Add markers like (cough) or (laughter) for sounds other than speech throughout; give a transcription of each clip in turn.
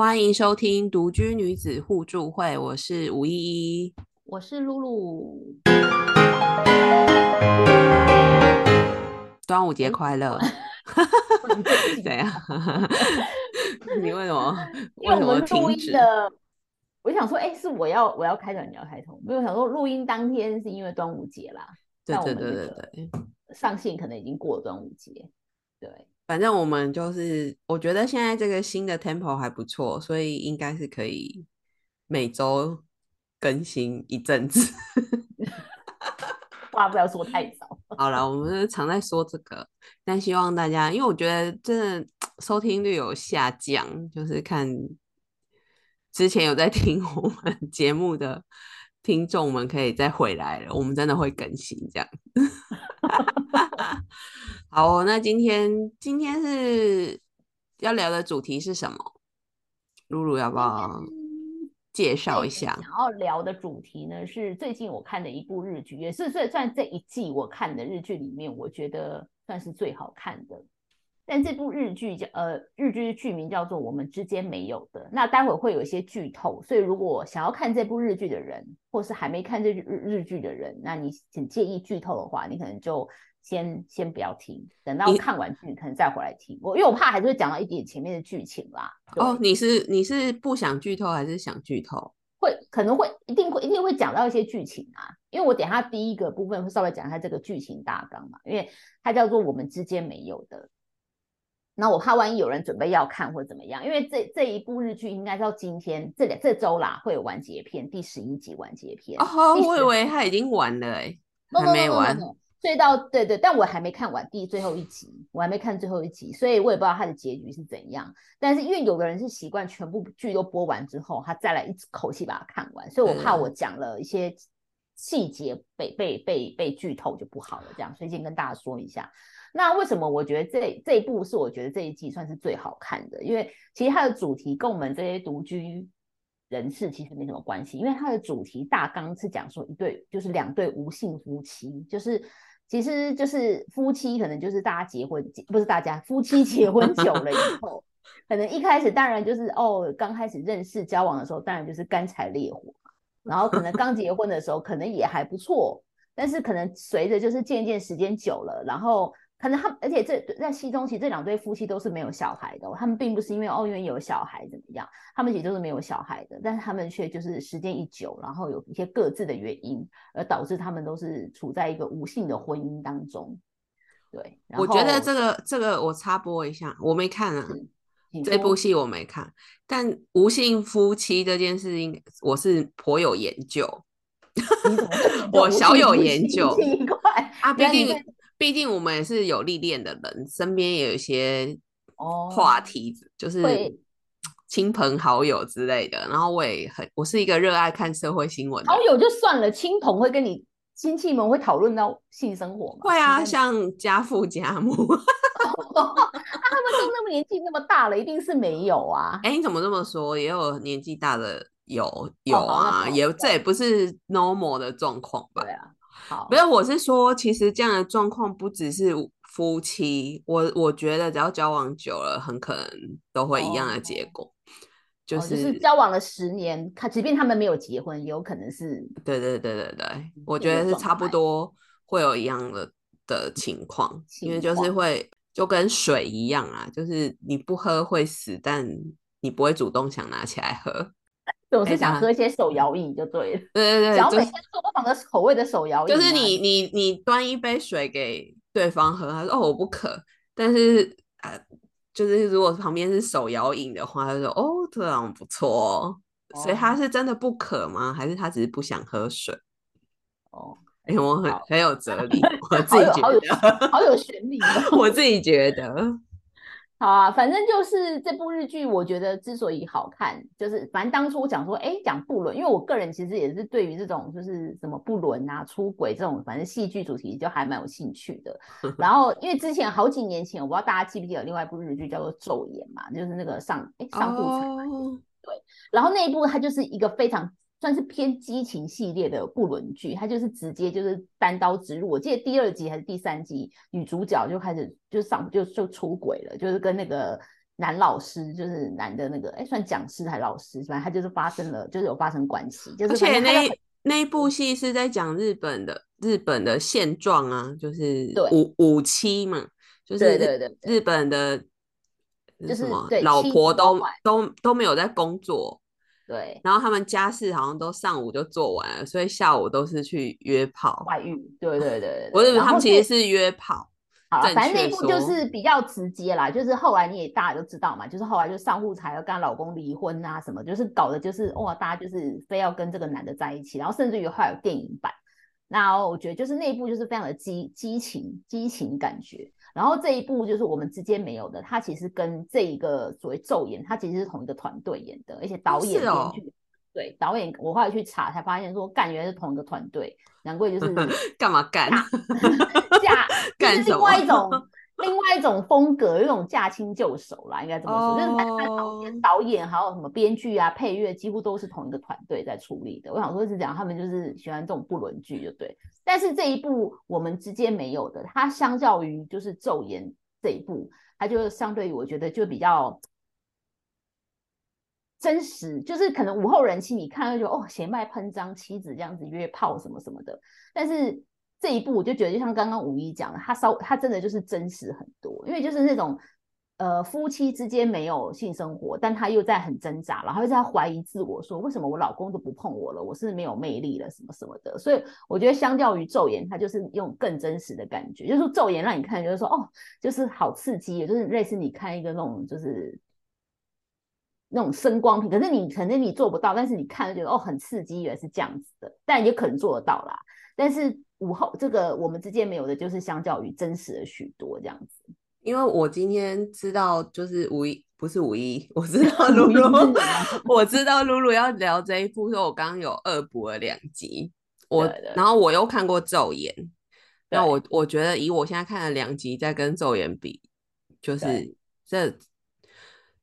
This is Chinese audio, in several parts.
欢迎收听独居女子互助会，我是吴依依，我是露露。端午节快乐！(laughs) 怎样？(laughs) 你为什么？(laughs) 因为我们录音的，我想说，哎，是我要我要开头，你要开头。没有想说录音当天是因为端午节啦。对对对对对，上线可能已经过了端午节。对。反正我们就是，我觉得现在这个新的 tempo 还不错，所以应该是可以每周更新一阵子。(laughs) 话不要说太早。好了，我们常在说这个，但希望大家，因为我觉得真的收听率有下降，就是看之前有在听我们节目的听众们可以再回来了，我们真的会更新这样。好，那今天今天是要聊的主题是什么？露露要不要介绍一下？想要聊的主题呢，是最近我看的一部日剧，也是算算这一季我看的日剧里面，我觉得算是最好看的。但这部日剧叫呃，日剧的剧名叫做《我们之间没有的》。那待会会有一些剧透，所以如果想要看这部日剧的人，或是还没看这日日剧的人，那你很介意剧透的话，你可能就。先先不要听，等到看完剧可能再回来听。我因为我怕还是会讲到一点前面的剧情啦。哦，你是你是不想剧透还是想剧透？会可能会一定会一定会讲到一些剧情啊。因为我等下第一个部分会稍微讲一下这个剧情大纲嘛，因为它叫做我们之间没有的。那我怕万一有人准备要看或怎么样，因为这这一部日剧应该到今天这两这周啦会有完结篇，第十一集完结篇。哦，我以为它已经完了哎，还没完。追到对对，但我还没看完第最后一集，我还没看最后一集，所以我也不知道它的结局是怎样。但是因为有的人是习惯全部剧都播完之后，他再来一口气把它看完，所以我怕我讲了一些细节被被被被剧透就不好了。这样，所以先跟大家说一下。那为什么我觉得这这一部是我觉得这一季算是最好看的？因为其实它的主题跟我们这些独居。人士其实没什么关系，因为它的主题大纲是讲说一对就是两对无性夫妻，就是其实就是夫妻可能就是大家结婚不是大家夫妻结婚久了以 (laughs) 后，可能一开始当然就是哦刚开始认识交往的时候当然就是干柴烈火然后可能刚结婚的时候可能也还不错，但是可能随着就是渐渐时间久了，然后。可能他，而且这在戏中，其实这两对夫妻都是没有小孩的。他们并不是因为哦，因为有小孩怎么样，他们其实都是没有小孩的。但是他们却就是时间一久，然后有一些各自的原因，而导致他们都是处在一个无性的婚姻当中。对，我觉得这个这个我插播一下，我没看啊，这部戏我没看。但无性夫妻这件事情，我是颇有研究，我小有研究。(laughs) 奇怪啊，毕竟。毕竟我们也是有历练的人，身边也有一些话题，就是亲朋好友之类的。然后我也很，我是一个热爱看社会新闻。好友就算了，亲朋会跟你亲戚们会讨论到性生活吗？会啊，像家父家母。(laughs) 他们都那么年纪那么大了，一定是没有啊。哎，你怎么这么说？也有年纪大的有有啊，也这也不是 normal 的状况吧？对啊。没有，我是说，其实这样的状况不只是夫妻，我我觉得只要交往久了，很可能都会一样的结果，就是交往了十年，他即便他们没有结婚，有可能是，对对对对对，我觉得是差不多会有一样的的情况，因为就是会就跟水一样啊，就是你不喝会死，但你不会主动想拿起来喝。总是想喝一些手摇饮就对了，对对对，想要每天做不同的口味的手摇饮。就是你你你端一杯水给对方喝，他说哦我不渴，但是啊，就是如果旁边是手摇饮的话，他说哦这样不错哦，所以他是真的不渴吗？还是他只是不想喝水？哦，哎，我很很有哲理，(laughs) (laughs) 我自己觉得好有旋律，我自己觉得。好啊，反正就是这部日剧，我觉得之所以好看，就是反正当初我讲说，哎，讲不伦，因为我个人其实也是对于这种就是什么不伦啊、出轨这种，反正戏剧主题就还蛮有兴趣的。(laughs) 然后因为之前好几年前，我不知道大家记不记得另外一部日剧叫做《昼颜》嘛，就是那个上哎上部彩，对，然后那一部它就是一个非常。算是偏激情系列的不伦剧，它就是直接就是单刀直入。我记得第二集还是第三集，女主角就开始就上就就出轨了，就是跟那个男老师，就是男的那个，哎，算讲师还是老师，反正他就是发生了，就是有发生关系，就是而且那那一部戏是在讲日本的日本的现状啊，就是对五五妻嘛，就是日对对对日本的就是什么老婆都都都没有在工作，对然后他们家事好像都上午就做完了，所以下午都是去约炮。外遇，对对对对，不是，他们其实是约炮。好了，反正那一部就是比较直接啦，就是后来你也大家都知道嘛，就是后来就上户才要跟她老公离婚啊什么，就是搞的就是哇，大家就是非要跟这个男的在一起，然后甚至于后来有电影版，那我觉得就是那一部就是非常的激激情激情感觉，然后这一部就是我们之间没有的，它其实跟这一个所谓咒言，它其实是同一个团队演的，而且导演、编剧。对导演，我后来去查才发现说，干原来是同一个团队，难怪就 (laughs) 是干嘛干？(laughs) 驾，就是另外一种 (laughs) 另外一种风格，有一种驾轻就熟啦，应该这么说。就是反正他导哦演、导演还有什么编剧啊、配乐，几乎都是同一个团队在处理的。我想说是讲他们就是喜欢这种不伦剧，就对。但是这一部我们之间没有的，它相较于就是《昼颜》这一部，它就相对于我觉得就比较。真实就是可能午后人妻，你看就哦血脉喷张，妻子这样子约炮什么什么的，但是这一部我就觉得，就像刚刚五一讲的，他稍他真的就是真实很多，因为就是那种呃夫妻之间没有性生活，但他又在很挣扎，然后又在怀疑自我，说为什么我老公都不碰我了，我是没有魅力了什么什么的。所以我觉得相较于昼颜，它就是用更真实的感觉，就是说昼颜让你看就是说哦，就是好刺激，就是类似你看一个那种就是。那种声光屏，可是你可能你做不到，但是你看就觉得哦很刺激，原来是这样子的，但也可能做得到啦。但是午后这个我们之间没有的，就是相较于真实的许多这样子。因为我今天知道，就是五一不是五一，我知道 (laughs) 露露，(laughs) 我知道露露要聊这一部，所以我刚刚有二补了两集。我然后我又看过《昼颜》，那我我觉得以我现在看了两集，再跟《昼颜》比，就是对这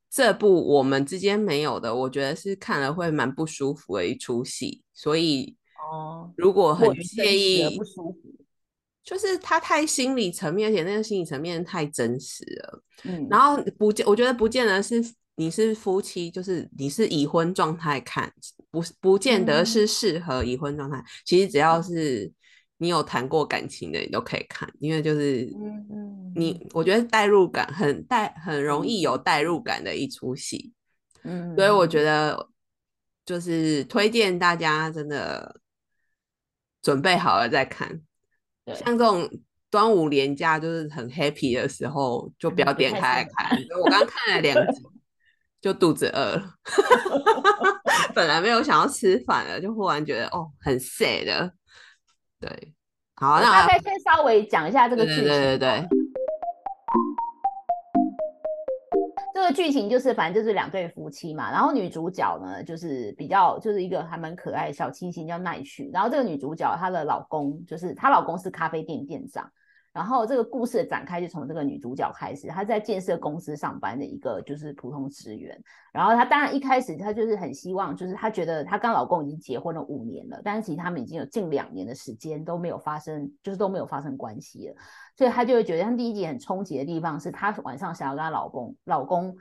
这部我们之间没有的，我觉得是看了会蛮不舒服的一出戏。所以哦，如果很介意不舒服。就是他太心理层面，而且那个心理层面太真实了。嗯，然后不见，我觉得不见得是你是夫妻，就是你是已婚状态看，不不见得是嗯适合已婚状态。其实只要是你有谈过感情的，你都可以看，因为就是嗯嗯你，我觉得代入感很代，很容易有嗯代入感的一出戏。嗯，所以我觉得就是推荐大家真的准备好了再看。对像这种端午连假就是很 happy 的时候，就不要点开来看。我刚刚看了两集，(laughs) 就肚子饿了。(laughs) 本来没有想要吃饭了，就忽然觉得哦，很 sad 的。对，好，我那大概先稍微讲一下这个对剧情。对对对对，这个剧情就是，反正就是两对夫妻嘛，然后女主角呢，就是比较就是一个还蛮可爱的小清新，叫奈绪。然后这个女主角她的老公就是她老公是咖啡店店长，然后这个故事的展开就从这个女主角开始，她在建设公司上班的一个就是普通职员。然后她当然一开始她就是很希望，就是她觉得她跟老公已经结婚了五年了，但是其实他们已经有近两年的时间都没有发生，就是都没有发生关系了。所以她就会觉得，她第一集很冲击的地方是，她晚上想要跟她老公老公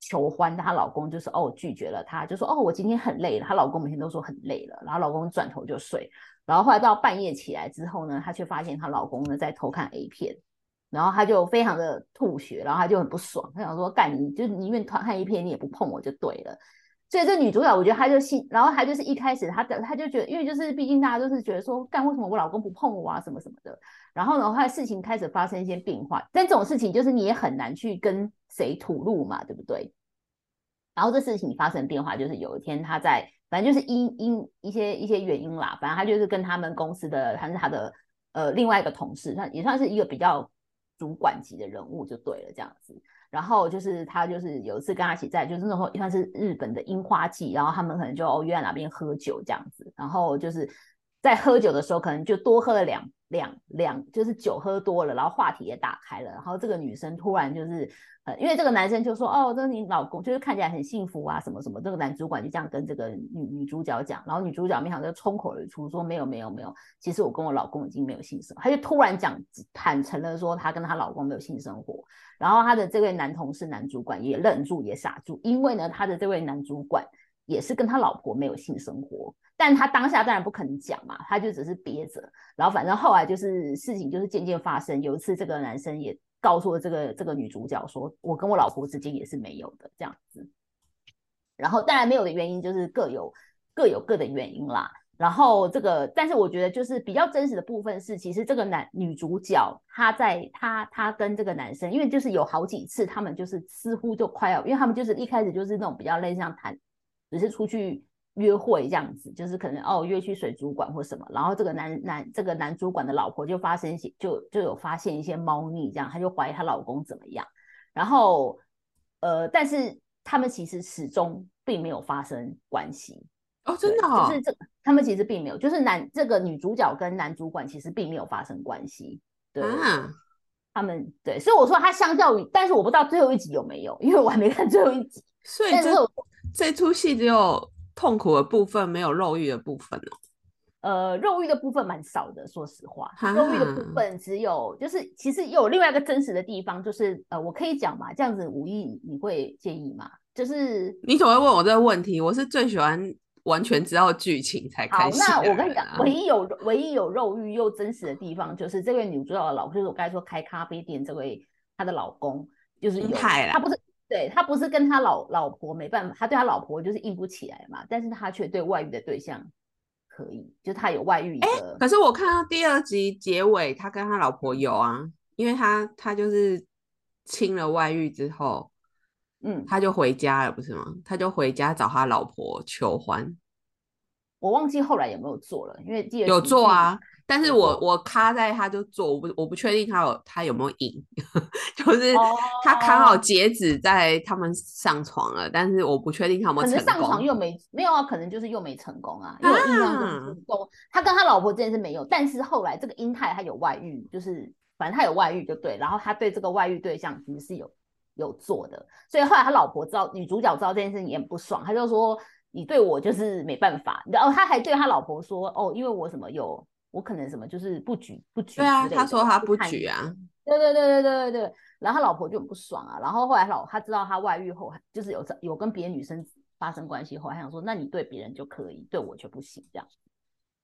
求欢，她老公就是哦拒绝了她，就说哦我今天很累了，她老公每天都说很累了，然后老公转头就睡，然后后来到半夜起来之后呢，她却发现她老公呢在偷看 A 片。然后她就非常的吐血，然后她就很不爽，她想说干你，就宁愿偷看 A 片，你也不碰我就对了。所以这女主角，我觉得她就信，然后她就是一开始她的她就觉得，因为就是毕竟大家都是觉得说，干为什么我老公不碰我啊，什么什么的。然后呢，后来事情开始发生一些变化，但这种事情就是你也很难去跟谁吐露嘛，对不对？然后这事情发生变化，就是有一天她在，反正就是因因一些一些原因啦，反正他就是跟他们公司的，他是他的呃另外一个同事，算也算是一个比较主管级的人物就对了这样子。然后就是他就是有一次跟他一起在，就是那时候算是日本的樱花季，然后他们可能就哦约在哪边喝酒这样子，然后就是在喝酒的时候可能就多喝了两两两，就是酒喝多了，然后话题也打开了，然后这个女生突然就是呃，因为这个男生就说哦，这是你老公，就是看起来很幸福啊，什么什么，这个男主管就这样跟这个女女主角讲，然后女主角没想到冲口而出说没有没有没有，其实我跟我老公已经没有性生活，她就突然讲坦诚了说她跟她老公没有性生活，然后她的这位男同事男主管也愣住也傻住，因为呢他的这位男主管也是跟他老婆没有性生活。但他当下当然不可能讲嘛，他就只是憋着，然后反正后来就是事情就是渐渐发生。有一次，这个男生也告诉了这个这个女主角说：“我跟我老婆之间也是没有的这样子。”然后当然没有的原因就是各有各有各的原因啦。然后这个，但是我觉得就是比较真实的部分是，其实这个男女主角她在她她跟这个男生，因为就是有好几次他们就是似乎就快要，因为他们就是一开始就是那种比较类似像谈，只是出去。约会这样子，就是可能哦约去水族馆或什么，然后这个男男这个男主管的老婆就发生一些就就有发现一些猫腻，这样他就怀疑她老公怎么样，然后呃，但是他们其实始终并没有发生关系哦，真的，就是这他们其实并没有，就是男这个女主角跟男主管其实并没有发生关系，对，他们对，所以我说他相较于，但是我不知道最后一集有没有，因为我还没看最后一集，所以这这出戏只有。痛苦的部分没有肉欲的部分哦，呃，肉欲的部分蛮少的，说实话，肉欲的部分只有就是其实有另外一个真实的地方，就是呃，我可以讲嘛，这样子无意你会介意吗？就是你怎么会问我这个问题？我是最喜欢完全知道剧情才开心。那我跟你讲，唯一有唯一有肉欲又真实的地方，就是这位女主角的老公，就是我刚才说开咖啡店这位她的老公，就是有他不是。对他不是跟他老老婆没办法，他对他老婆就是硬不起来嘛，但是他却对外遇的对象可以，就他有外遇的。可是我看到第二集结尾，他跟他老婆有啊，因为他他就是清了外遇之后，嗯，他就回家了，不是吗？他就回家找他老婆求欢。我忘记后来有没有做了，因为第二有做啊。但是我我卡在他就做，我不我不确定他有他有没有赢，(laughs) 就是他卡好。截止在他们上床了，但是我不确定他有没有成功。可能上床又没没有啊，可能就是又没成功啊，因为印象中他跟他老婆之间是没有，但是后来这个英泰他有外遇，就是反正他有外遇就对，然后他对这个外遇对象其实是有有做的，所以后来他老婆知道女主角知道这件事情也不爽，他就说你对我就是没办法，然后他还对他老婆说哦，因为我什么有。我可能什么就是不举不举，对啊，他说他不举啊，对对对对对对对，然后他老婆就很不爽啊，然后后来老他知道他外遇后，就是有有跟别的女生发生关系后，还想说，那你对别人就可以，对我却不行，这样，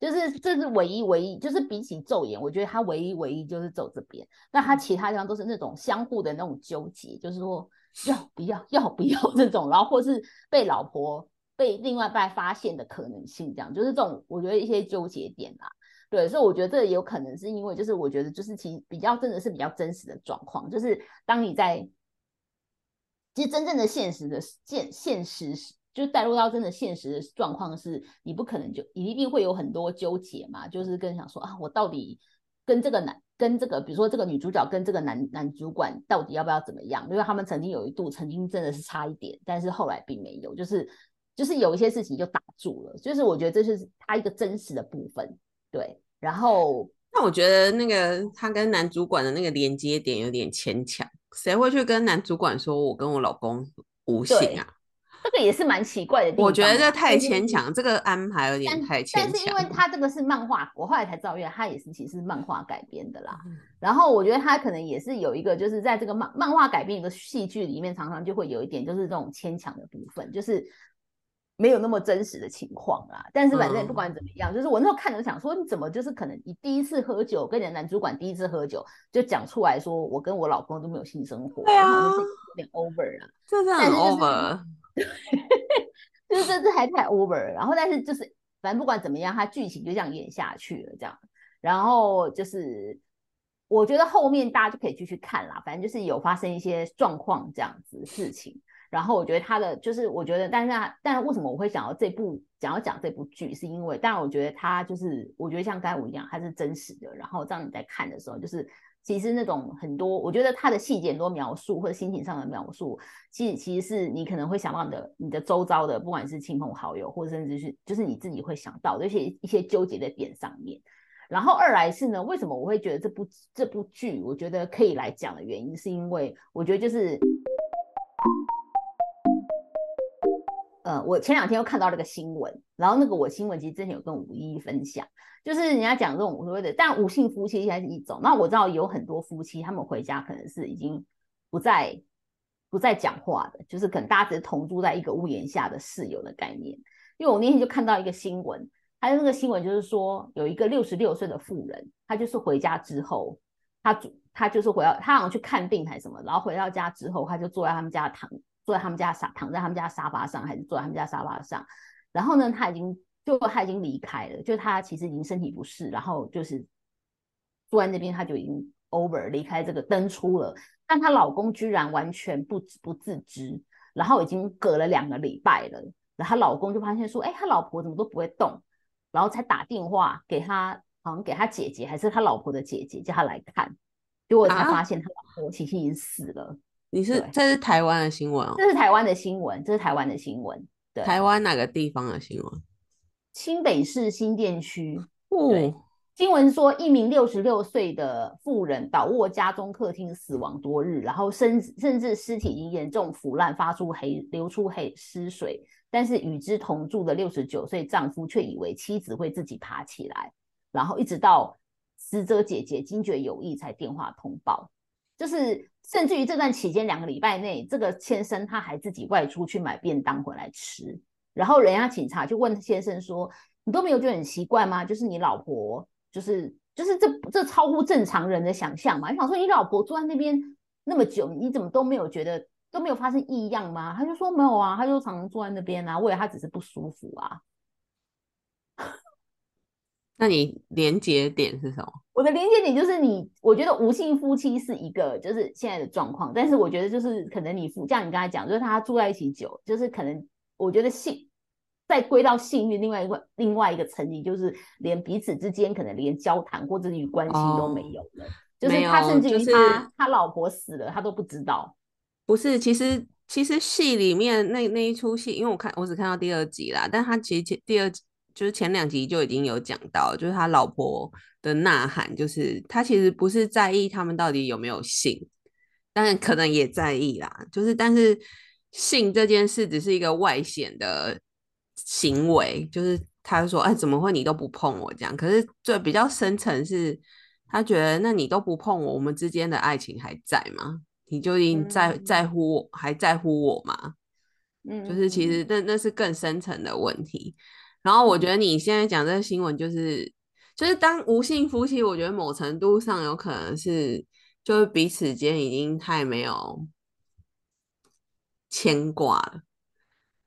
就是这是唯一唯一，就是比起咒言，我觉得他唯一唯一就是走这边，那他其他地方都是那种相互的那种纠结，就是说要不要要不要 (laughs) 这种，然后或是被老婆被另外半发现的可能性，这样就是这种我觉得一些纠结点啊。对，所以我觉得这有可能是因为，就是我觉得就是其实比较真的是比较真实的状况，就是当你在其实真正的现实的现现实，就带入到真的现实的状况是，你不可能就一定会有很多纠结嘛，就是跟想说啊，我到底跟这个男跟这个，比如说这个女主角跟这个男男主管到底要不要怎么样？因为他们曾经有一度曾经真的是差一点，但是后来并没有，就是就是有一些事情就打住了，就是我觉得这是他一个真实的部分。对，然后那我觉得那个他跟男主管的那个连接点有点牵强，谁会去跟男主管说我跟我老公无性啊？这个也是蛮奇怪的地方。我觉得这太牵强，这个安排有点太牵强。但是因为他这个是漫画，我后来才知道，原来他也是其实是漫画改编的啦。然后我觉得他可能也是有一个，就是在这个漫漫画改编一个戏剧里面，常常就会有一点就是这种牵强的部分，就是。没有那么真实的情况啦，但是反正不管怎么样，就是我那时候看着想说，你怎么就是可能你第一次喝酒，跟你的男主管第一次喝酒就讲出来说，我跟我老公都没有性生活，对啊，有点 over 啊，这是很 over，(laughs) 就是这这还太 over，然后但是就是反正不管怎么样，他剧情就这样演下去了，这样，然后就是我觉得后面大家就可以继续看啦，反正就是有发生一些状况这样子事情。然后我觉得他的就是，我觉得，但是他，但是为什么我会想要这部想要讲这部剧，是因为，当然我觉得他就是，我觉得像刚才我一样，他是真实的。然后这样你在看的时候，就是其实那种很多，我觉得他的细节很多描述或者心情上的描述，其实其实是你可能会想到你的你的周遭的，不管是亲朋好友，或者甚至是就是你自己会想到的一些一些纠结的点上面。然后二来是呢，为什么我会觉得这部这部剧我觉得可以来讲的原因，是因为我觉得就是。呃，我前两天又看到这个新闻，然后那个我新闻其实之前有跟吴一分享，就是人家讲这种所谓的，但无性夫妻应该是一种。那我知道有很多夫妻，他们回家可能是已经不再不再讲话的，就是可能大家只是同住在一个屋檐下的室友的概念。因为我那天就看到一个新闻，他的那个新闻就是说，有一个六十六岁的妇人，她就是回家之后，她她就是回到，她好像去看病还是什么，然后回到家之后，她就坐在他们家躺。坐在他们家沙躺在他们家沙发上，还是坐在他们家沙发上？然后呢，他已经就他已经离开了，就他其实已经身体不适，然后就是坐在那边，他就已经 over 离开这个登出了。但她老公居然完全不不自知，然后已经隔了两个礼拜了，然后她老公就发现说，哎，他老婆怎么都不会动，然后才打电话给他，好像给他姐姐还是他老婆的姐姐叫他来看，结果才发现他老婆其实已经死了。你是这是台湾的新闻哦，这是台湾的新闻，这是台湾的新闻。对，台湾哪个地方的新闻？新北市新店区。对，新闻说一名六十六岁的妇人倒卧家中客厅死亡多日，然后甚甚至尸体已经严重腐烂，发出黑流出黑尸水。但是与之同住的六十九岁丈夫却以为妻子会自己爬起来，然后一直到死者姐姐惊觉有异才电话通报，就是。甚至于这段期间两个礼拜内，这个先生他还自己外出去买便当回来吃，然后人家警察就问先生说：“你都没有觉得很奇怪吗？就是你老婆，就是就是这这超乎正常人的想象嘛？你想说你老婆坐在那边那么久，你怎么都没有觉得都没有发生异样吗？”他就说：“没有啊，他就常常坐在那边啊，为了他只是不舒服啊。”那你连接点是什么？我的连接点就是你，我觉得无性夫妻是一个就是现在的状况，但是我觉得就是可能你夫像你刚才讲，就是他住在一起久，就是可能我觉得性再归到性欲另外一个另外一个层级，就是连彼此之间可能连交谈或者与关系都没有了，就是他甚至于他他老婆死了他都不知道。不是，其实其实戏里面那那一出戏，因为我看我只看到第二集啦，但他其实第二集。就是前两集就已经有讲到，就是他老婆的呐喊，就是他其实不是在意他们到底有没有性，但可能也在意啦。就是但是性这件事只是一个外显的行为，就是他说哎怎么会你都不碰我这样？可是最比较深层是，他觉得那你都不碰我，我们之间的爱情还在吗？你就已经在在乎我，还在乎我吗？嗯，就是其实那那是更深层的问题。然后我觉得你现在讲这个新闻，就是就是当无性夫妻，我觉得某程度上有可能是就是彼此间已经太没有牵挂了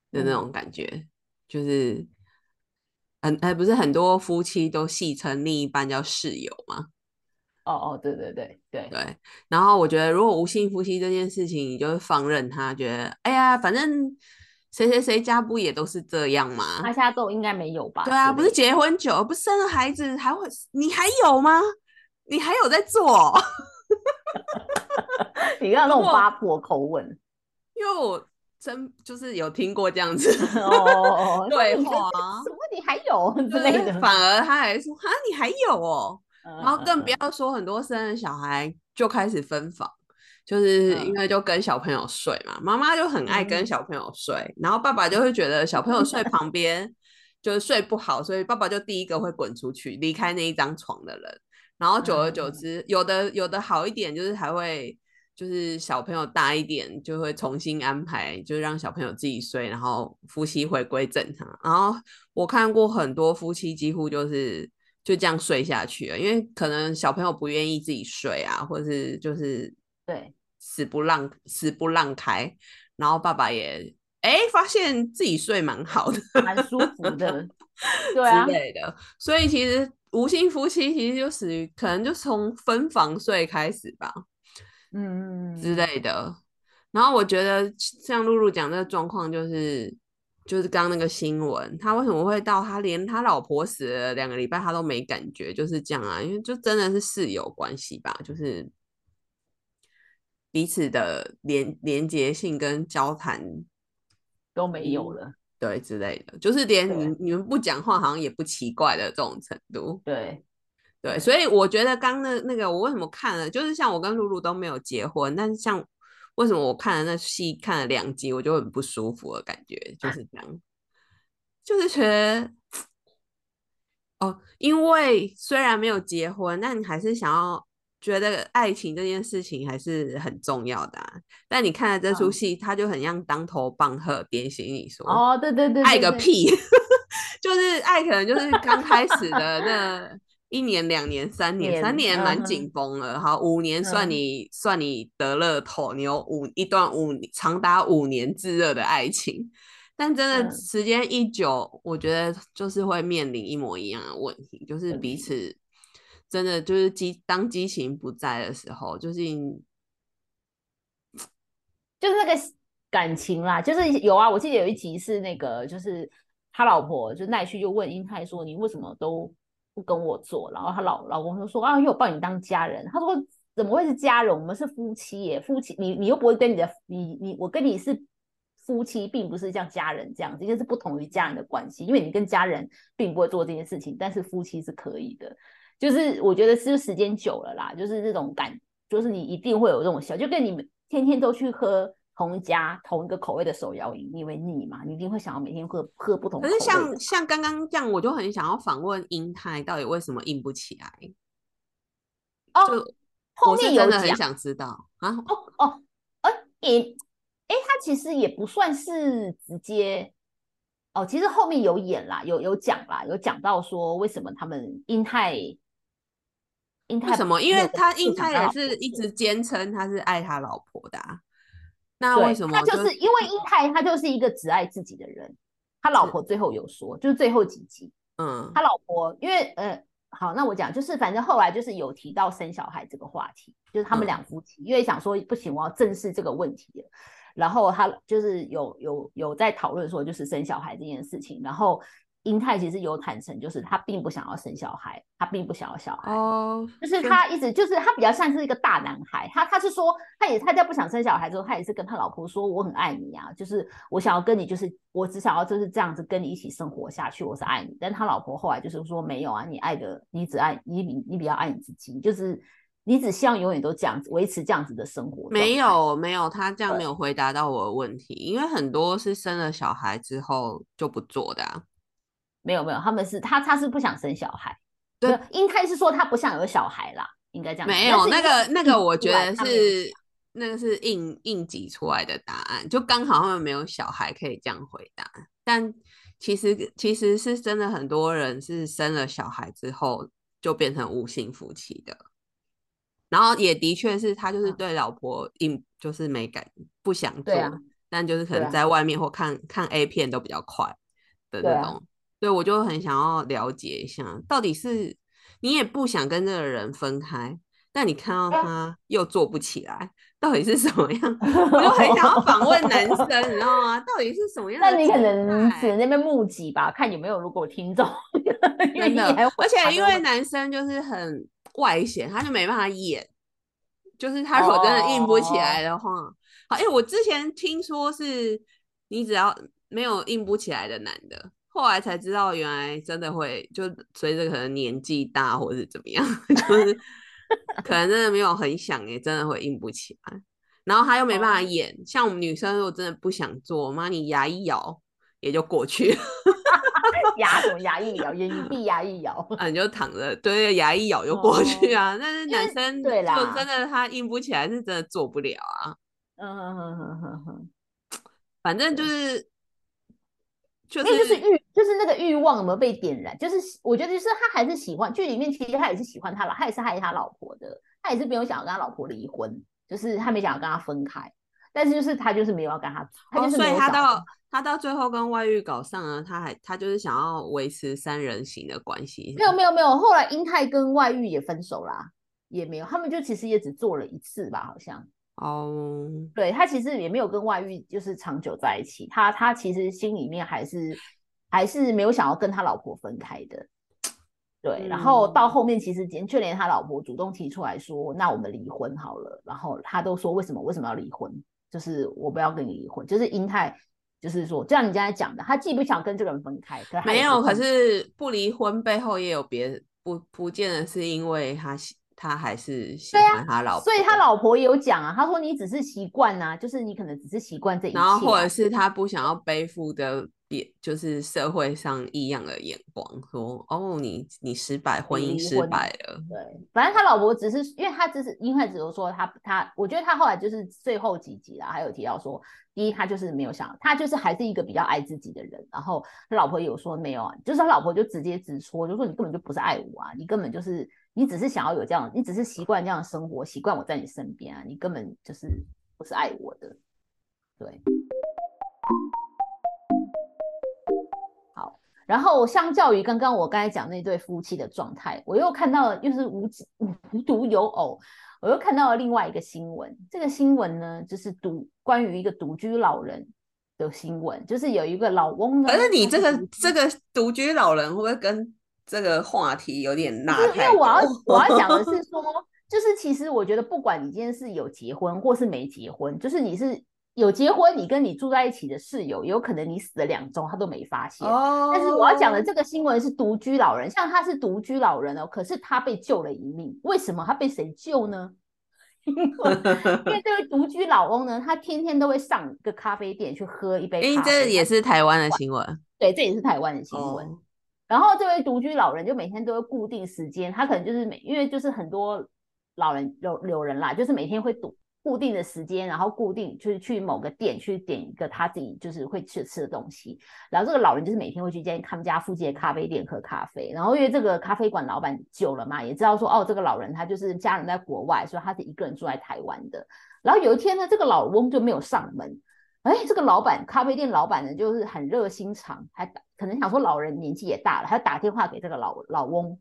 的那种感觉，就是很哎不是很多夫妻都戏称另一半叫室友吗？哦哦，对对对对对。然后我觉得如果无性夫妻这件事情，你就是放任他，觉得哎呀反正。谁谁谁家不也都是这样吗？他家都应该没有吧？对啊，不是结婚久，不是生了孩子还会？你还有吗？你还有在做？(laughs) 你看那种八婆口吻，(laughs) 因为我真就是有听过这样子哦 (laughs) 对话，什么你还有之类的，反而他还说啊你还有哦，然后更不要说很多生了小孩就开始分房。就是因为就跟小朋友睡嘛，妈妈就很爱跟小朋友睡，然后爸爸就会觉得小朋友睡 (laughs) 旁边就是睡不好，所以爸爸就第一个会滚出去离开那一张床的人。然后久而久之，有的有的好一点，就是还会就是小朋友大一点，就会重新安排，就让小朋友自己睡，然后夫妻回归正常。然后我看过很多夫妻几乎就是就这样睡下去了，因为可能小朋友不愿意自己睡啊，或者是就是对。死不让死不让开，然后爸爸也哎发现自己睡蛮好的，(laughs) 蛮舒服的，对啊之类的。所以其实无性夫妻其实就属于可能就从分房睡开始吧，嗯之类的。然后我觉得像露露讲这个状况，就是就是刚刚那个新闻，他为什么会到他连他老婆死了两个礼拜他都没感觉，就是这样啊？因为就真的是室友关系吧，就是彼此的连连接性跟交谈都没有了，对之类的，就是连你你们不讲话好像也不奇怪的这种程度。对，对，所以我觉得刚那那个我为什么看了，就是像我跟露露都没有结婚，但是像为什么我看了那戏看了两集，我就很不舒服的感觉，就是这样，就是觉得哦，因为虽然没有结婚，但你还是想要觉得爱情这件事情还是很重要的、啊。但你看了这出嗯戏，它就很像当头棒喝，点醒你说，哦，对对对，对对爱个屁，(laughs) 就是爱，可能就是刚开始的那一年、两年、三年，三年蛮紧绷了。好，五年算嗯你算你得乐透，你有五一段五长达五年炙热的爱情。但真的嗯时间一久，我觉得就是会面临一模一样的问题，就是彼此真的就是激当激情不在的时候，就是 (tsk) 就是那个感情啦，就是有啊，我记得有一集是那个，就是他老婆就奈绪就问英泰说：“你为什么都不跟我做？”然后他老老公就说：“啊，因为我把你当家人。”他说：“怎么会是家人？我们是夫妻耶，夫妻你你又不会跟你的你你我跟你是夫妻，并不是像家人这样子，因为是不同于家人的关系。因为你跟家人并不会做这件事情，但是夫妻是可以的。就是我觉得是时间久了啦，就是这种感，就是你一定会有这种小，就跟你们天天都去喝同一家同一个口味的手摇饮，你会腻嘛？你一定会想要每天喝喝不同可是。像像刚刚这样，我就很想要访问英泰到底为什么硬不起来。哦，就后面有讲真的很想知道啊。哦哦，呃，也，哎，他其实也不算是直接，哦，其实后面有演啦，有有讲啦，有讲到说为什么他们英泰，英泰为什么？因为他英泰也是一直坚称他是爱他老婆的、啊，那对为什么他就是因为英泰他就是一个只爱自己的人，他老婆最后有说，就是最后几集，嗯他老婆因为呃，好，那我讲就是反正后来就是有提到生小孩这个话题，就是他们嗯两夫妻，因为想说不行，我要正视这个问题了。然后他就是有有有在讨论说，就是生小孩这件事情。然后英泰其实有坦诚，就是他并不想要生小孩，他并不想要小孩。哦，就是他一直就是他比较像是一个大男孩，他他是说他也他在不想生小孩之后，他也是跟他老婆说我很爱你啊，就是我想要跟你就是我只想要就是这样子跟你一起生活下去，我是爱你。但他老婆后来就是说没有啊，你爱的你只爱你你你比较爱你自己，就是你只希望永远都这样子维持这样子的生活。没，有没有，他这样对没有回答到我的问题，因为很多是生了小孩之后就不做的、啊。没有没有，他们是他他是不想生小孩，对，应该是说他不想有小孩啦，应该这样。没有那个那个，我觉得是那个是应应急出来的答案，就刚好他们没有小孩可以这样回答。但其实其实是真的很多人是生了小孩之后就变成无性夫妻的，然后也的确是他就是嗯对老婆硬就是没感不想做，但就是可能在外面或看看 A 片都比较快的那种。对，我就很想要了解一下，到底是你也不想跟这个人分开，但你看到他又做不起来，到底是什么样？(laughs) 我就很想要访问男生，你知道吗？到底是什么 (laughs) 样的那？你可能只能那边募集吧，看有没有如果听众，(laughs) 真的你，而且因为男生就是很外显，他就没办法演。就是他如果真的硬不起来的话，好，因为我之前听说是你只要没有硬不起来的男的，后来才知道原来真的会就随着可能年纪大或是怎么样，(laughs) 就是可能真的没有很想也真的会硬不起来。然后他又没办法哦演，像我们女生如果真的不想做，妈你牙一咬也就过去了。(laughs) 牙什么牙一咬，眼闭牙一咬，啊，你就躺着，对，牙一咬就过去啊。(laughs) 但是男生就对啦就真的他硬不起来，是真的做不了啊。嗯哼哼哼哼哼，反正就是就那就是欲，就是那个欲望有没有被点燃？就是我觉得就是他还是喜欢剧里面，其实他也是喜欢他老，他也是爱他老婆的，他也是没有想要跟他老婆离婚，就是他没想要跟他分开，但是就是他就是没有要跟他，他哦，就是所以他到他到最后跟外遇搞上了，他还他就是想要维持三人行的关系。没有没有没有，后来英泰跟外遇也分手啦，也没有，他们就其实也只做了一次吧，好像。哦，对他其实也没有跟外遇就是长久在一起，他他其实心里面还是还是没有想要跟他老婆分开的。对，然后到后面其实连就连他老婆主动提出来说，那我们离婚好了，然后他都说为什么为什么要离婚？就是我不要跟你离婚，就是英泰，就是说，就像你刚才讲的，他既不想跟这个人分开，可没有，可是不离婚背后也有别不不见得是因为他他还是喜欢他老婆，所以他老婆也有讲啊，他说你只是习惯呐，就是你可能只是习惯这一切，然后或者是他不想要背负的。别就是社会上异样的眼光，说哦，你你失败，婚姻失败了。对，反正他老婆只是，因为他只是，因为只是说他他，我觉得他后来就是最后几集啦，还有提到说，第一他就是没有想，他就是还是一个比较爱自己的人。然后他老婆有说没有啊，就是他老婆就直接直说，就说你根本就不是爱我啊，你根本就是你只是想要有这样，你只是习惯这样的生活，习惯我在你身边啊，你根本就是不是爱我的，对。好然后相较于刚刚我刚才讲那对夫妻的状态，我又看到了又是无无独有偶，我又看到了另外一个新闻。这个新闻呢，就是独关于一个独居老人的新闻，就是有一个老翁。可是你这个这个独居老人会不会跟这个话题有点辣因为我要我要讲的是 (laughs) 说，就是其实我觉得不管你今天是有结婚或是没结婚，就是你是。有结婚，你跟你住在一起的室友，有可能你死了两周，他都没发现。哦。但是我要讲的这个新闻是独居老人，像他是独居老人哦，可是他被救了一命。为什么他被谁救呢？(laughs) 因为这位独居老翁呢，他天天都会上个咖啡店去喝一杯。哎，这也是台湾的新闻。对，这也是台湾的新闻。然后这位独居老人就每天都会固定时间，他可能就是每因为就是很多老人有有人啦，就是每天会堵。固定的时间，然后固定就是去某个店去点一个他自己就是会吃吃的东西。然后这个老人就是每天会去见他们家附近的咖啡店喝咖啡。然后因为这个咖啡馆老板久了嘛，也知道说哦，这个老人他就是家人在国外，所以他是一个人住在台湾的。然后有一天呢，这个老翁就没有上门。哎，这个老板咖啡店老板呢，就是很热心肠，还打可能想说老人年纪也大了，他打电话给这个老老翁。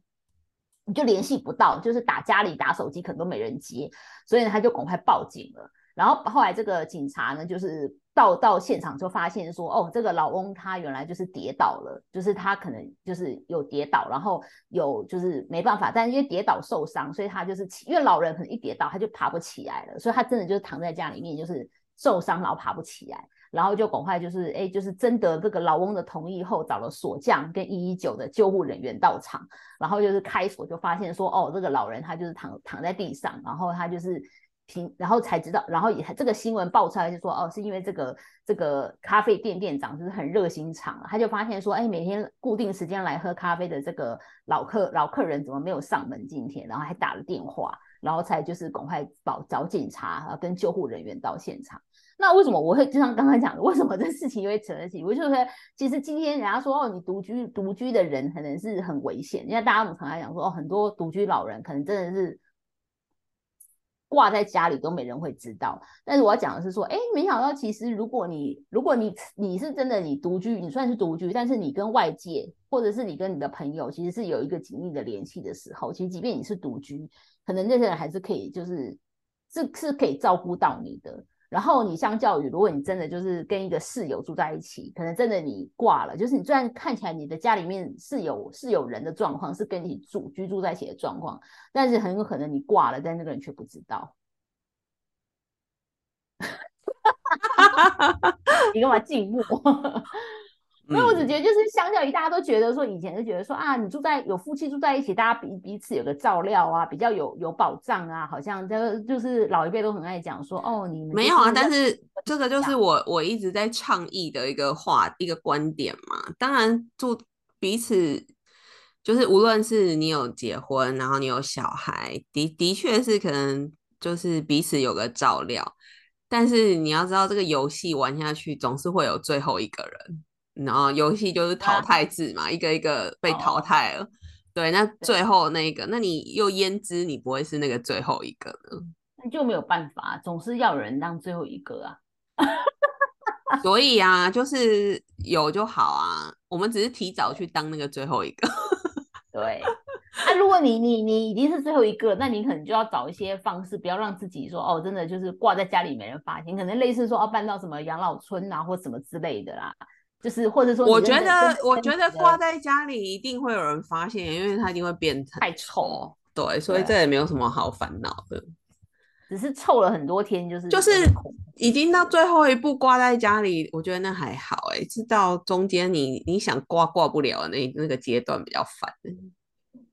你就联系不到，就是打家里打手机可能都没人接，所以呢他就赶快报警了。然后后来这个警察呢，就是到到现场就发现说，哦，这个老翁他原来就是跌倒了，就是他可能就是有跌倒，然后有就是没办法，但是因为跌倒受伤，所以他就是因为老人可能一跌倒他就爬不起来了，所以他真的就是躺在家里面，就是受伤然后爬不起来。然后就赶快就是哎，就是征得这个老翁的同意后，找了锁匠跟一一九的救护人员到场，然后就是开锁，就发现说哦，这个老人他就是躺躺在地上，然后他就是平，然后才知道，然后也这个新闻爆出来就说哦，是因为这个这个咖啡店店长就是很热心肠，他就发现说哎，每天固定时间来喝咖啡的这个老客老客人怎么没有上门今天，然后还打了电话，然后才就是赶快找找警察跟救护人员到现场。那为什么我会就像刚刚讲的，为什么这事情会扯得起？我就说，其实今天人家说哦，你独居独居的人可能是很危险。因为大家我们常常讲说哦，很多独居老人可能真的是挂在家里都没人会知道。但是我要讲的是说，哎，没想到其实如果你如果你你是真的你独居，你算是独居，但是你跟外界或者是你跟你的朋友其实是有一个紧密的联系的时候，其实即便你是独居，可能那些人还是可以就是是是可以照顾到你的。然后你相较于，如果你真的就是跟一个室友住在一起，可能真的你挂了，就是你虽然看起来你的家里面是有是有人的状况，是跟你住居住在一起的状况，但是很有可能你挂了，但那个人却不知道。(laughs) 你干嘛静默？因为我只觉得，就是相较于大家都觉得说，以前就觉得说啊，你住在有夫妻住在一起，大家彼彼此有个照料啊，比较有有保障啊，好像这个就是老一辈都很爱讲说，哦，你没有啊，但是这个就是我我一直在倡议的一个话一个观点嘛。当然，住彼此就是无论是你有结婚，然后你有小孩，的的确是可能就是彼此有个照料，但是你要知道，这个游戏玩下去总是会有最后一个人。然后游戏就是淘汰制嘛，一个一个被淘汰了。对，那最后那个，那你又焉知你不会是那个最后一个呢？那就没有办法，总是要有人当最后一个啊。(laughs) 所以啊，就是有就好啊。我们只是提早去当那个最后一个。(laughs) 对，那如果你你你已经是最后一个，那你可能就要找一些方式，不要让自己说哦，真的就是挂在家里没人发现，可能类似说要搬到什么养老村啊，或什么之类的啦。就是或者说，我觉得我觉得挂在家里一定会有人发现，因为它一定会变太臭。对，所以这也没有什么好烦恼的。只是臭了很多天，就是就是已经到最后一步挂在家里，我觉得那还好哎，是到中间你你想挂挂不了那那个阶段比较烦。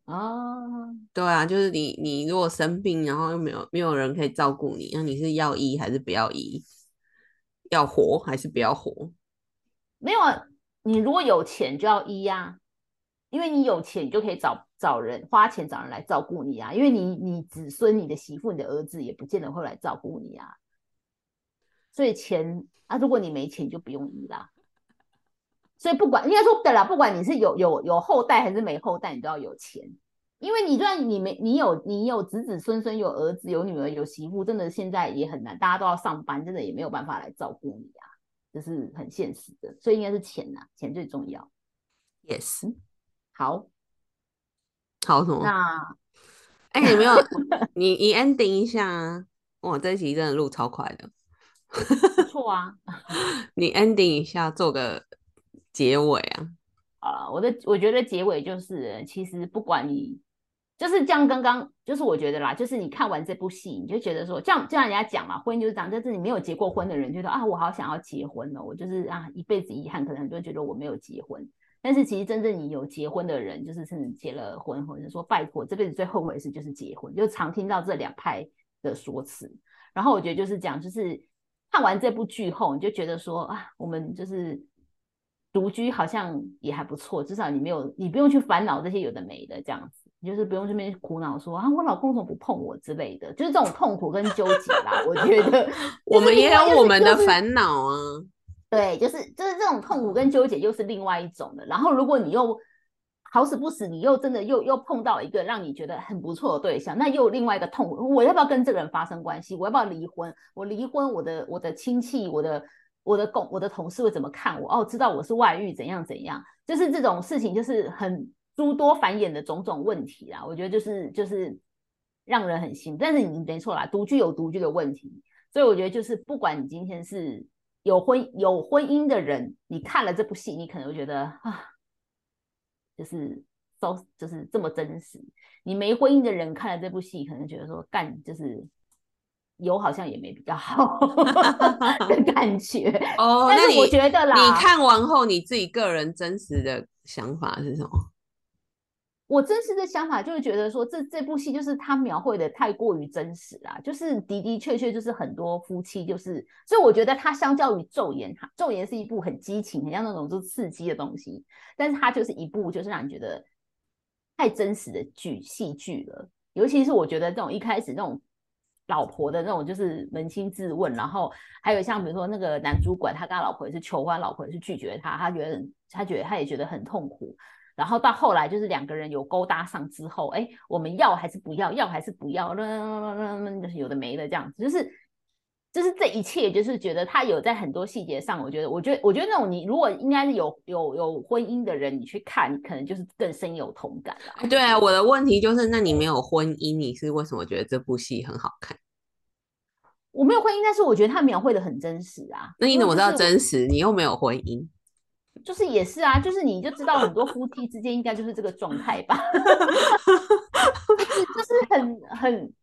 哦，对啊，就是你你如果生病，然后又没有没有人可以照顾你，那你是要医还是不要医？要活还是不要活？没有啊，你如果有钱就要医呀，因为你有钱，你就可以找。找人花钱找人来照顾你啊，因为你你子孙、你的媳妇、你的儿子也不见得会来照顾你啊，所以钱啊，如果你没钱就不用医啦。所以不管应该说对了，不管你是有有有后代还是没后代，你都要有钱，因为你就算你没你有你有子子孙孙有儿子有女儿有媳妇，真的现在也很难，大家都要上班，真的也没有办法来照顾你啊，这是很现实的，所以应该是钱呐，钱最重要。Yes，好。好什么？那哎，你没有 (laughs) 你你 ending 一下啊！哇，这一集真的录超快的，不 (laughs) 错啊！你 ending 一下，做个结尾啊！啊，我的我觉得结尾就是，其实不管你就是这样，刚刚就是我觉得啦，就是你看完这部戏，你就觉得说，这样就像人家讲嘛，婚姻就是这样，就是你没有结过婚的人觉得啊，我好想要结婚哦，我就是啊一辈子遗憾，可能很多人觉得我没有结婚。但是其实真正你有结婚的人，就是甚至结了婚，或者说拜托这辈子最后悔的事就是结婚，就常听到这两派的说辞。然后我觉得就是讲，就是看完这部剧后，你就觉得说啊，我们就是独居好像也还不错，至少你没有，你不用去烦恼这些有的没的这样子，你就是不用这边苦恼说啊，我老公怎么不碰我之类的，就是这种痛苦跟纠结啦。我觉得 (laughs) (laughs) 我们也有我们的烦恼啊。对，就是就是这种痛苦跟纠结又是另外一种的。然后如果你又好死不死，你又真的又又碰到一个让你觉得很不错的对象，那又有另外一个痛苦。我要不要跟这个人发生关系？我要不要离婚？我离婚，我的我的亲戚、我的我的公、我的同事会怎么看我？哦，知道我是外遇，怎样怎样？就是这种事情，就是很诸多繁衍的种种问题啦。我觉得就是就是让人很心。但是你没错啦，独居有独居的问题，所以我觉得就是不管你今天是。有婚有婚姻的人，你看了这部戏，你可能会觉得啊，就是都就是这么真实。你没婚姻的人看了这部戏，可能觉得说干就是有好像也没比较好 (laughs) (laughs) 的感觉哦。但是我觉得啦，你看完后你自己个人真实的想法是什么？我真实的想法就是觉得说，这这部戏就是他描绘的太过于真实啊，就是的的确确就是很多夫妻就是，所以我觉得它相较于《昼颜》，《昼颜》是一部很激情、很像那种就刺激的东西，但是它就是一部就是让你觉得太真实的剧戏剧了。尤其是我觉得这种一开始那种老婆的那种就是扪心自问，然后还有像比如说那个男主管，他跟他老婆也是求婚，老婆也是拒绝他，他觉得他觉得他也觉得很痛苦。然后到后来就是两个人有勾搭上之后，哎，我们要还是不要？要还是不要？就是有的没的这样子，就是就是这一切，就是觉得他有在很多细节上，我觉得，我觉得，我觉得那种你如果应该是有有有婚姻的人，你去看，可能就是更深有同感了。对啊，我的问题就是，那你没有婚姻，你是为什么觉得这部戏很好看？我没有婚姻，但是我觉得他描绘的很真实啊。那你怎么知道真实？你又没有婚姻？就是也是啊，就是你就知道很多夫妻之间应该就是这个状态吧，(laughs) 就是就是很很，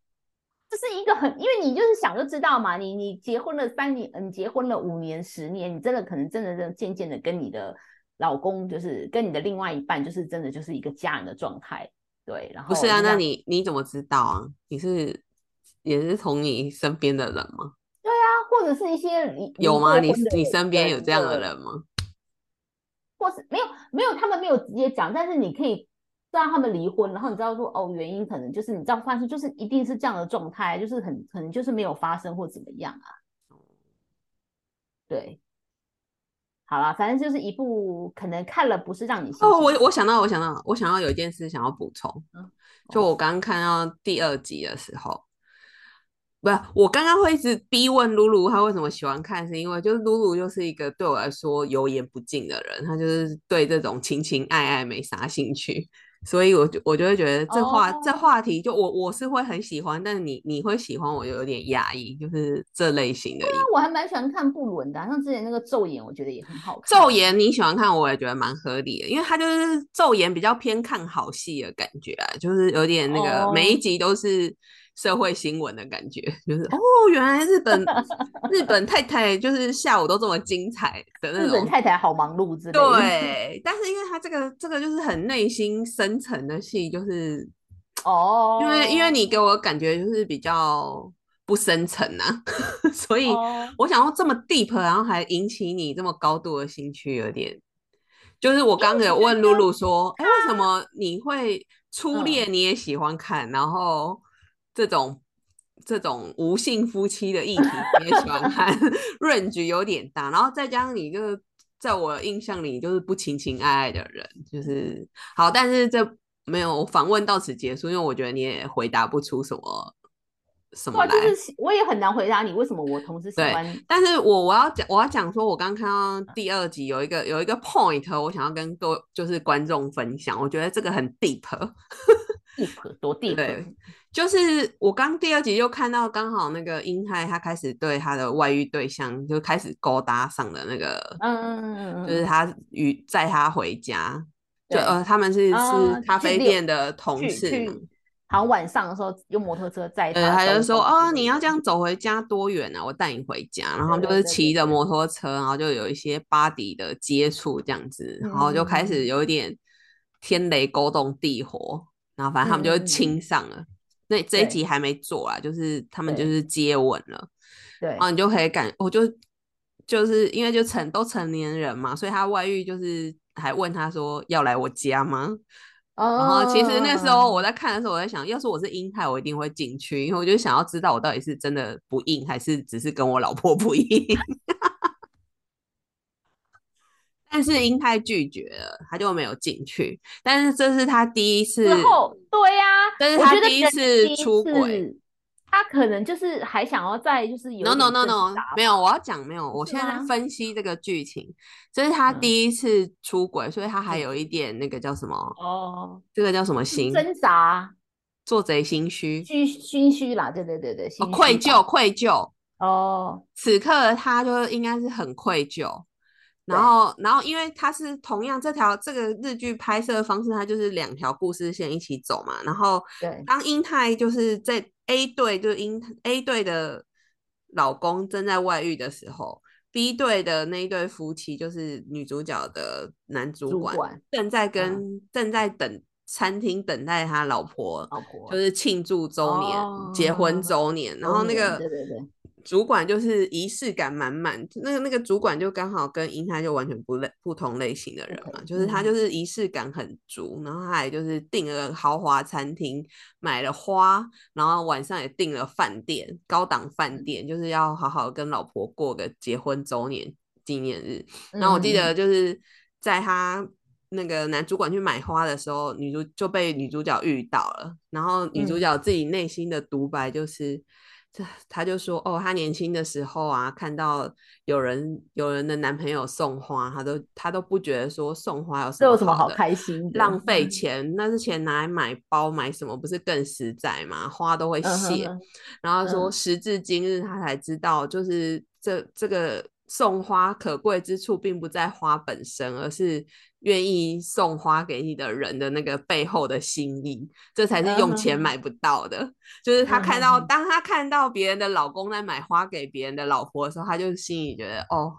这是一个很，因为你就是想就知道嘛，你你结婚了三年，你结婚了五年十年，你真的可能真的真渐渐的跟你的老公就是跟你的另外一半就是真的就是一个家人的状态，对，然后不是啊，那你你怎么知道啊？你是也是从你身边的人吗？对啊，或者是一些有吗？你你身边有这样的人吗？或是没有没有，他们没有直接讲，但是你可以让他们离婚，然后你知道说哦，原因可能就是你知道发生，就是一定是这样的状态，就是很可能就是没有发生或怎么样啊。对，好了，反正就是一部可能看了不是让你哦，我我想到我想到我想要有一件事想要补充，就我刚刚看到第二集的时候。不是，我刚刚会一直逼问露露，她为什么喜欢看，是因为就是露露就是一个对我来说油盐不进的人，她就是对这种情情爱爱没啥兴趣。所以我就我就会觉得这话、这哦话题就我我是会很喜欢，但是你你会喜欢我就有点压抑，就是这类型的影。那我还蛮喜欢看布伦的啊、像之前那个昼颜，我觉得也很好看。昼颜你喜欢看，我也觉得蛮合理的，因为它就是昼颜比较偏看好戏的感觉啊，就是有点那个、哦每一集都是社会新闻的感觉，就是 (laughs) 哦，原来日本日本太 (laughs) 太就是下午都这么精彩的那日本。太太好忙碌之类的。对，但是因为他这个这个就是很内心深层的戏，就是 (laughs) 哦，因为因为你给我感觉就是比较不深层啊，所以哦我想要这么 deep，然后还引起你这么高度的兴趣，有点。就是我刚刚有问露露说，哎、为什么你会初嗯恋你也喜欢看，然后这种这种无性夫妻的议题你也喜欢看，range 有点大，然后再加上你就是在我的印象里就是不情情爱爱的人，就是好，但是这没有访问到此结束，因为我觉得你也回答不出什么什么来。就是我也很难回答你为什么我同时喜对欢。但是我我要讲我要讲说，我刚看到第二集有一个有一个 point，我想要跟各位就是观众分享，我觉得这个很 deep。deep 多 deep，对就是我刚第二集就看到，刚好那个英泰他开始对他的外遇对象就开始勾搭上的那个，嗯嗯嗯嗯，就是他与载他回家，就呃他们是啊是咖啡店的同事嘛，去，好像晚上的时候用摩托车载，他他就说哦，你要这样走回家多远啊？我带你回家。然后他们就是骑着摩托车，然后就有一些 body 的接触这样子，然后就开始有一点天雷勾动地火，然后反正他们就亲上了。那这一集还没做啊，就是他们就是接吻了，对然后你就可以感，我就就是因为就成都成年人嘛，所以他外遇就是还问他说要来我家吗？然后其实那时候哦我在看的时候，我在想，要是我是英泰，我一定会进去，因为我就想要知道我到底是真的不硬，还是只是跟我老婆不硬。但是英泰拒绝了，他就没有进去。但是这是他第一次之，后，对呀、但是他第一次出轨。他可能就是还想要再就是有 No 一 no 点 no 挣 no，扎没有，我要讲没有，我是现在在分析这个剧情，这是他嗯第一次出轨，所以他还嗯有一点那个叫什么，哦，这个叫什么心，挣扎、做贼心虚，虚心虚啦，对对对对，哦，愧疚，愧疚。哦，此刻的他就应该是很愧疚，然后，然后因为它是同样这条这个日剧拍摄的方式，它就是两条故事线一起走嘛。然后对。当英泰就是在 A 队，就是英 A 队的老公正在外遇的时候，B 队的那一对夫妻就是女主角的男主管正在跟、正在等餐厅等待他老婆老婆就是庆祝周年、结婚哦周年，然后那个对对对主管就是仪式感满满，那个那个主管就刚好跟英泰就完全不类不同类型的人嘛就是他嗯就是仪式感很足，然后他也就是订了豪华餐厅，买了花，然后晚上也订了饭店，高档饭嗯店，就是要好好跟老婆过个结婚周年纪念日。然后我记嗯得就是在他那个男主管去买花的时候，女主就被女主角遇到了，然后女主嗯角自己内心的独白就是。这她就说哦，她年轻的时候啊，看到有人有人的男朋友送花，她都她都不觉得说送花有什么有什么好的开心的？浪费嗯钱，那是钱拿来买包买什么，不是更实在吗？花都会谢。哼然后说嗯时至今日，他才知道，就是这这个送花可贵之处，并不在花本身，而是愿意送花给你的人的那个背后的心意，这才是用钱买不到的。就是他看到，当他看到别人的老公在买花给别人的老婆的时候，他就心里觉得，哦，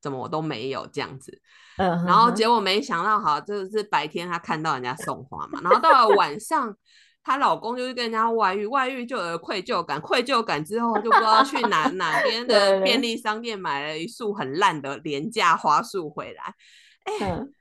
怎么我都没有这样子。嗯，然后哼结果没想到，好，这是白天她看到人家送花嘛，然后到了晚上，她老公就是跟人家外遇，外遇就有了愧疚感，愧疚感之后就不知道去哪哪边的便利商店买了一束很烂的廉价花束回来，嗯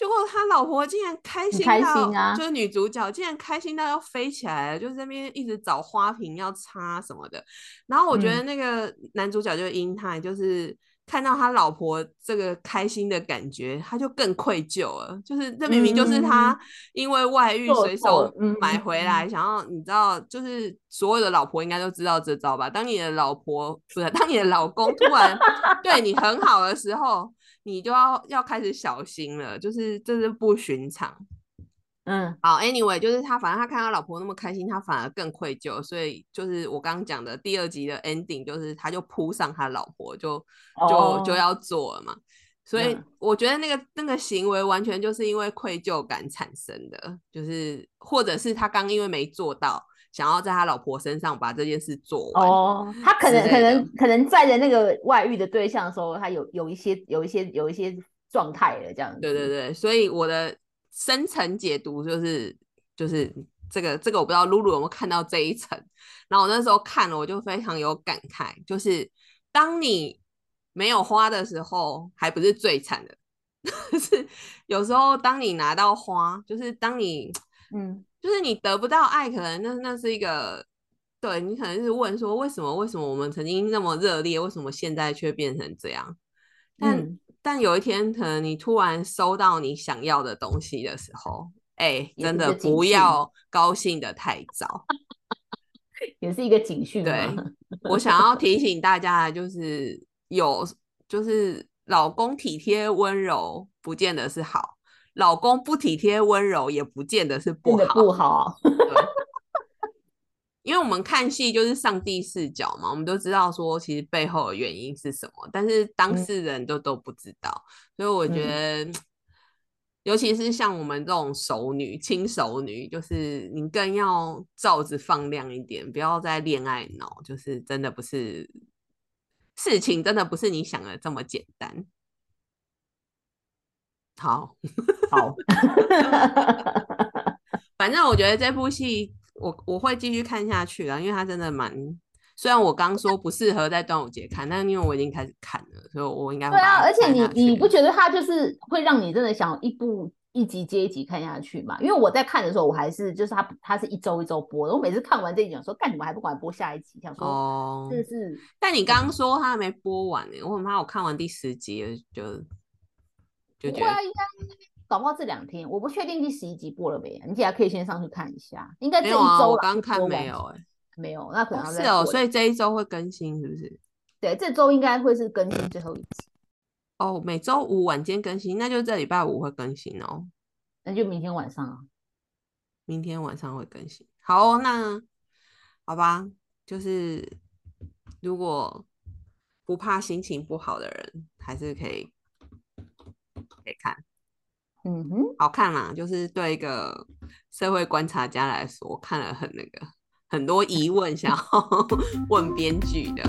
结果他老婆竟然开心开到，心啊就是女主角竟然开心到要飞起来了，就是在那边一直找花瓶要插什么的。然后我觉得嗯那个男主角就是英泰，就是看到他老婆这个开心的感觉，他就更愧疚了。就是这明明就是他因为外遇随手嗯买嗯回来，想要你知道，就是所有的老婆应该都知道这招吧？当你的老婆不是当你的老公突然对你很好的时候。你就要要开始小心了，就是这是不寻常。嗯，好，anyway，就是他，反正他看他老婆那么开心，他反而更愧疚，所以就是我刚刚讲的第二集的 ending，就是他就扑上他老婆，就就就要做了嘛。所以我觉得那个那个行为完全就是因为愧疚感产生的，就是或者是他刚因为没做到，想要在他老婆身上把这件事做完。哦，他可能可能可能在的那个外遇的对象的时候，他有有一些有一些有一些状态了，这样子。对对对，所以我的深层解读就是就是这个这个我不知道露露有没有看到这一层，然后我那时候看了我就非常有感慨，就是当你。没有花的时候，还不是最惨的。(laughs) 是有时候，当你拿到花，就是当你，嗯，就是你得不到爱，可能那那是一个，对你可能是问说，为什么？为什么我们曾经那么热烈，为什么现在却变成这样？但但有一天，可能你突然收到你想要的东西的时候，哎，真的不要高兴的太早，也是一个警讯。(laughs) 对 (laughs) 我想要提醒大家的就是。有就是老公体贴温柔，不见得是好；老公不体贴温柔，也不见得是不好。不好，因为我们看戏就是上帝视角嘛，我们都知道说其实背后的原因是什么，但是当事人都都不知道。所以我觉得，尤其是像我们这种熟女、亲熟女，就是你更要罩子放亮一点，不要再恋爱脑，就是真的不是。事情真的不是你想的这么简单。好，(laughs) 好，(laughs) 反正我觉得这部戏我我会继续看下去啊，因为它真的蛮……虽然我刚说不适合在端午节看，但因为我已经开始看了，所以我应该对啊。而且你你不觉得它就是会让你真的想一部？一集接一集看下去嘛，因为我在看的时候，我还是就是他他是一周一周播的。我每次看完这一集，说干什么还不管播下一集？想说这是。但你刚刚说它还没播完呢，我很怕我看完第十集就就觉得应该搞不好这两天，我不确定第十一集播了没，你现在可以先上去看一下。应该这一周我刚看没有哎，没有，那可能是哦，所以这一周会更新是不是？对，这周应该会是更新最后一集。哦，每周五晚间更新，那就这礼拜五会更新哦。那就明天晚上啊，明天晚上会更新。好，那好吧，就是如果不怕心情不好的人，还是可以可以看。嗯哼，好看啦，就是对一个社会观察家来说，看了很那个很多疑问，想要 (laughs) 问编剧的。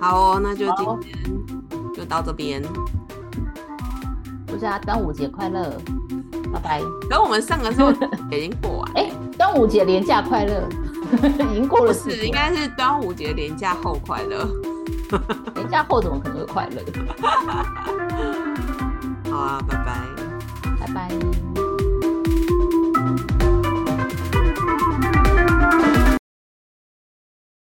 好哦，那就今天就到这边。祝大家端午节快乐，拜拜。等我们上的时候已经过完。哎，端午节连假快乐，已经过了。是，应该是端午节连假后快乐。(laughs) 连假后怎么可能会快乐？(laughs) 好啊，拜拜，拜拜。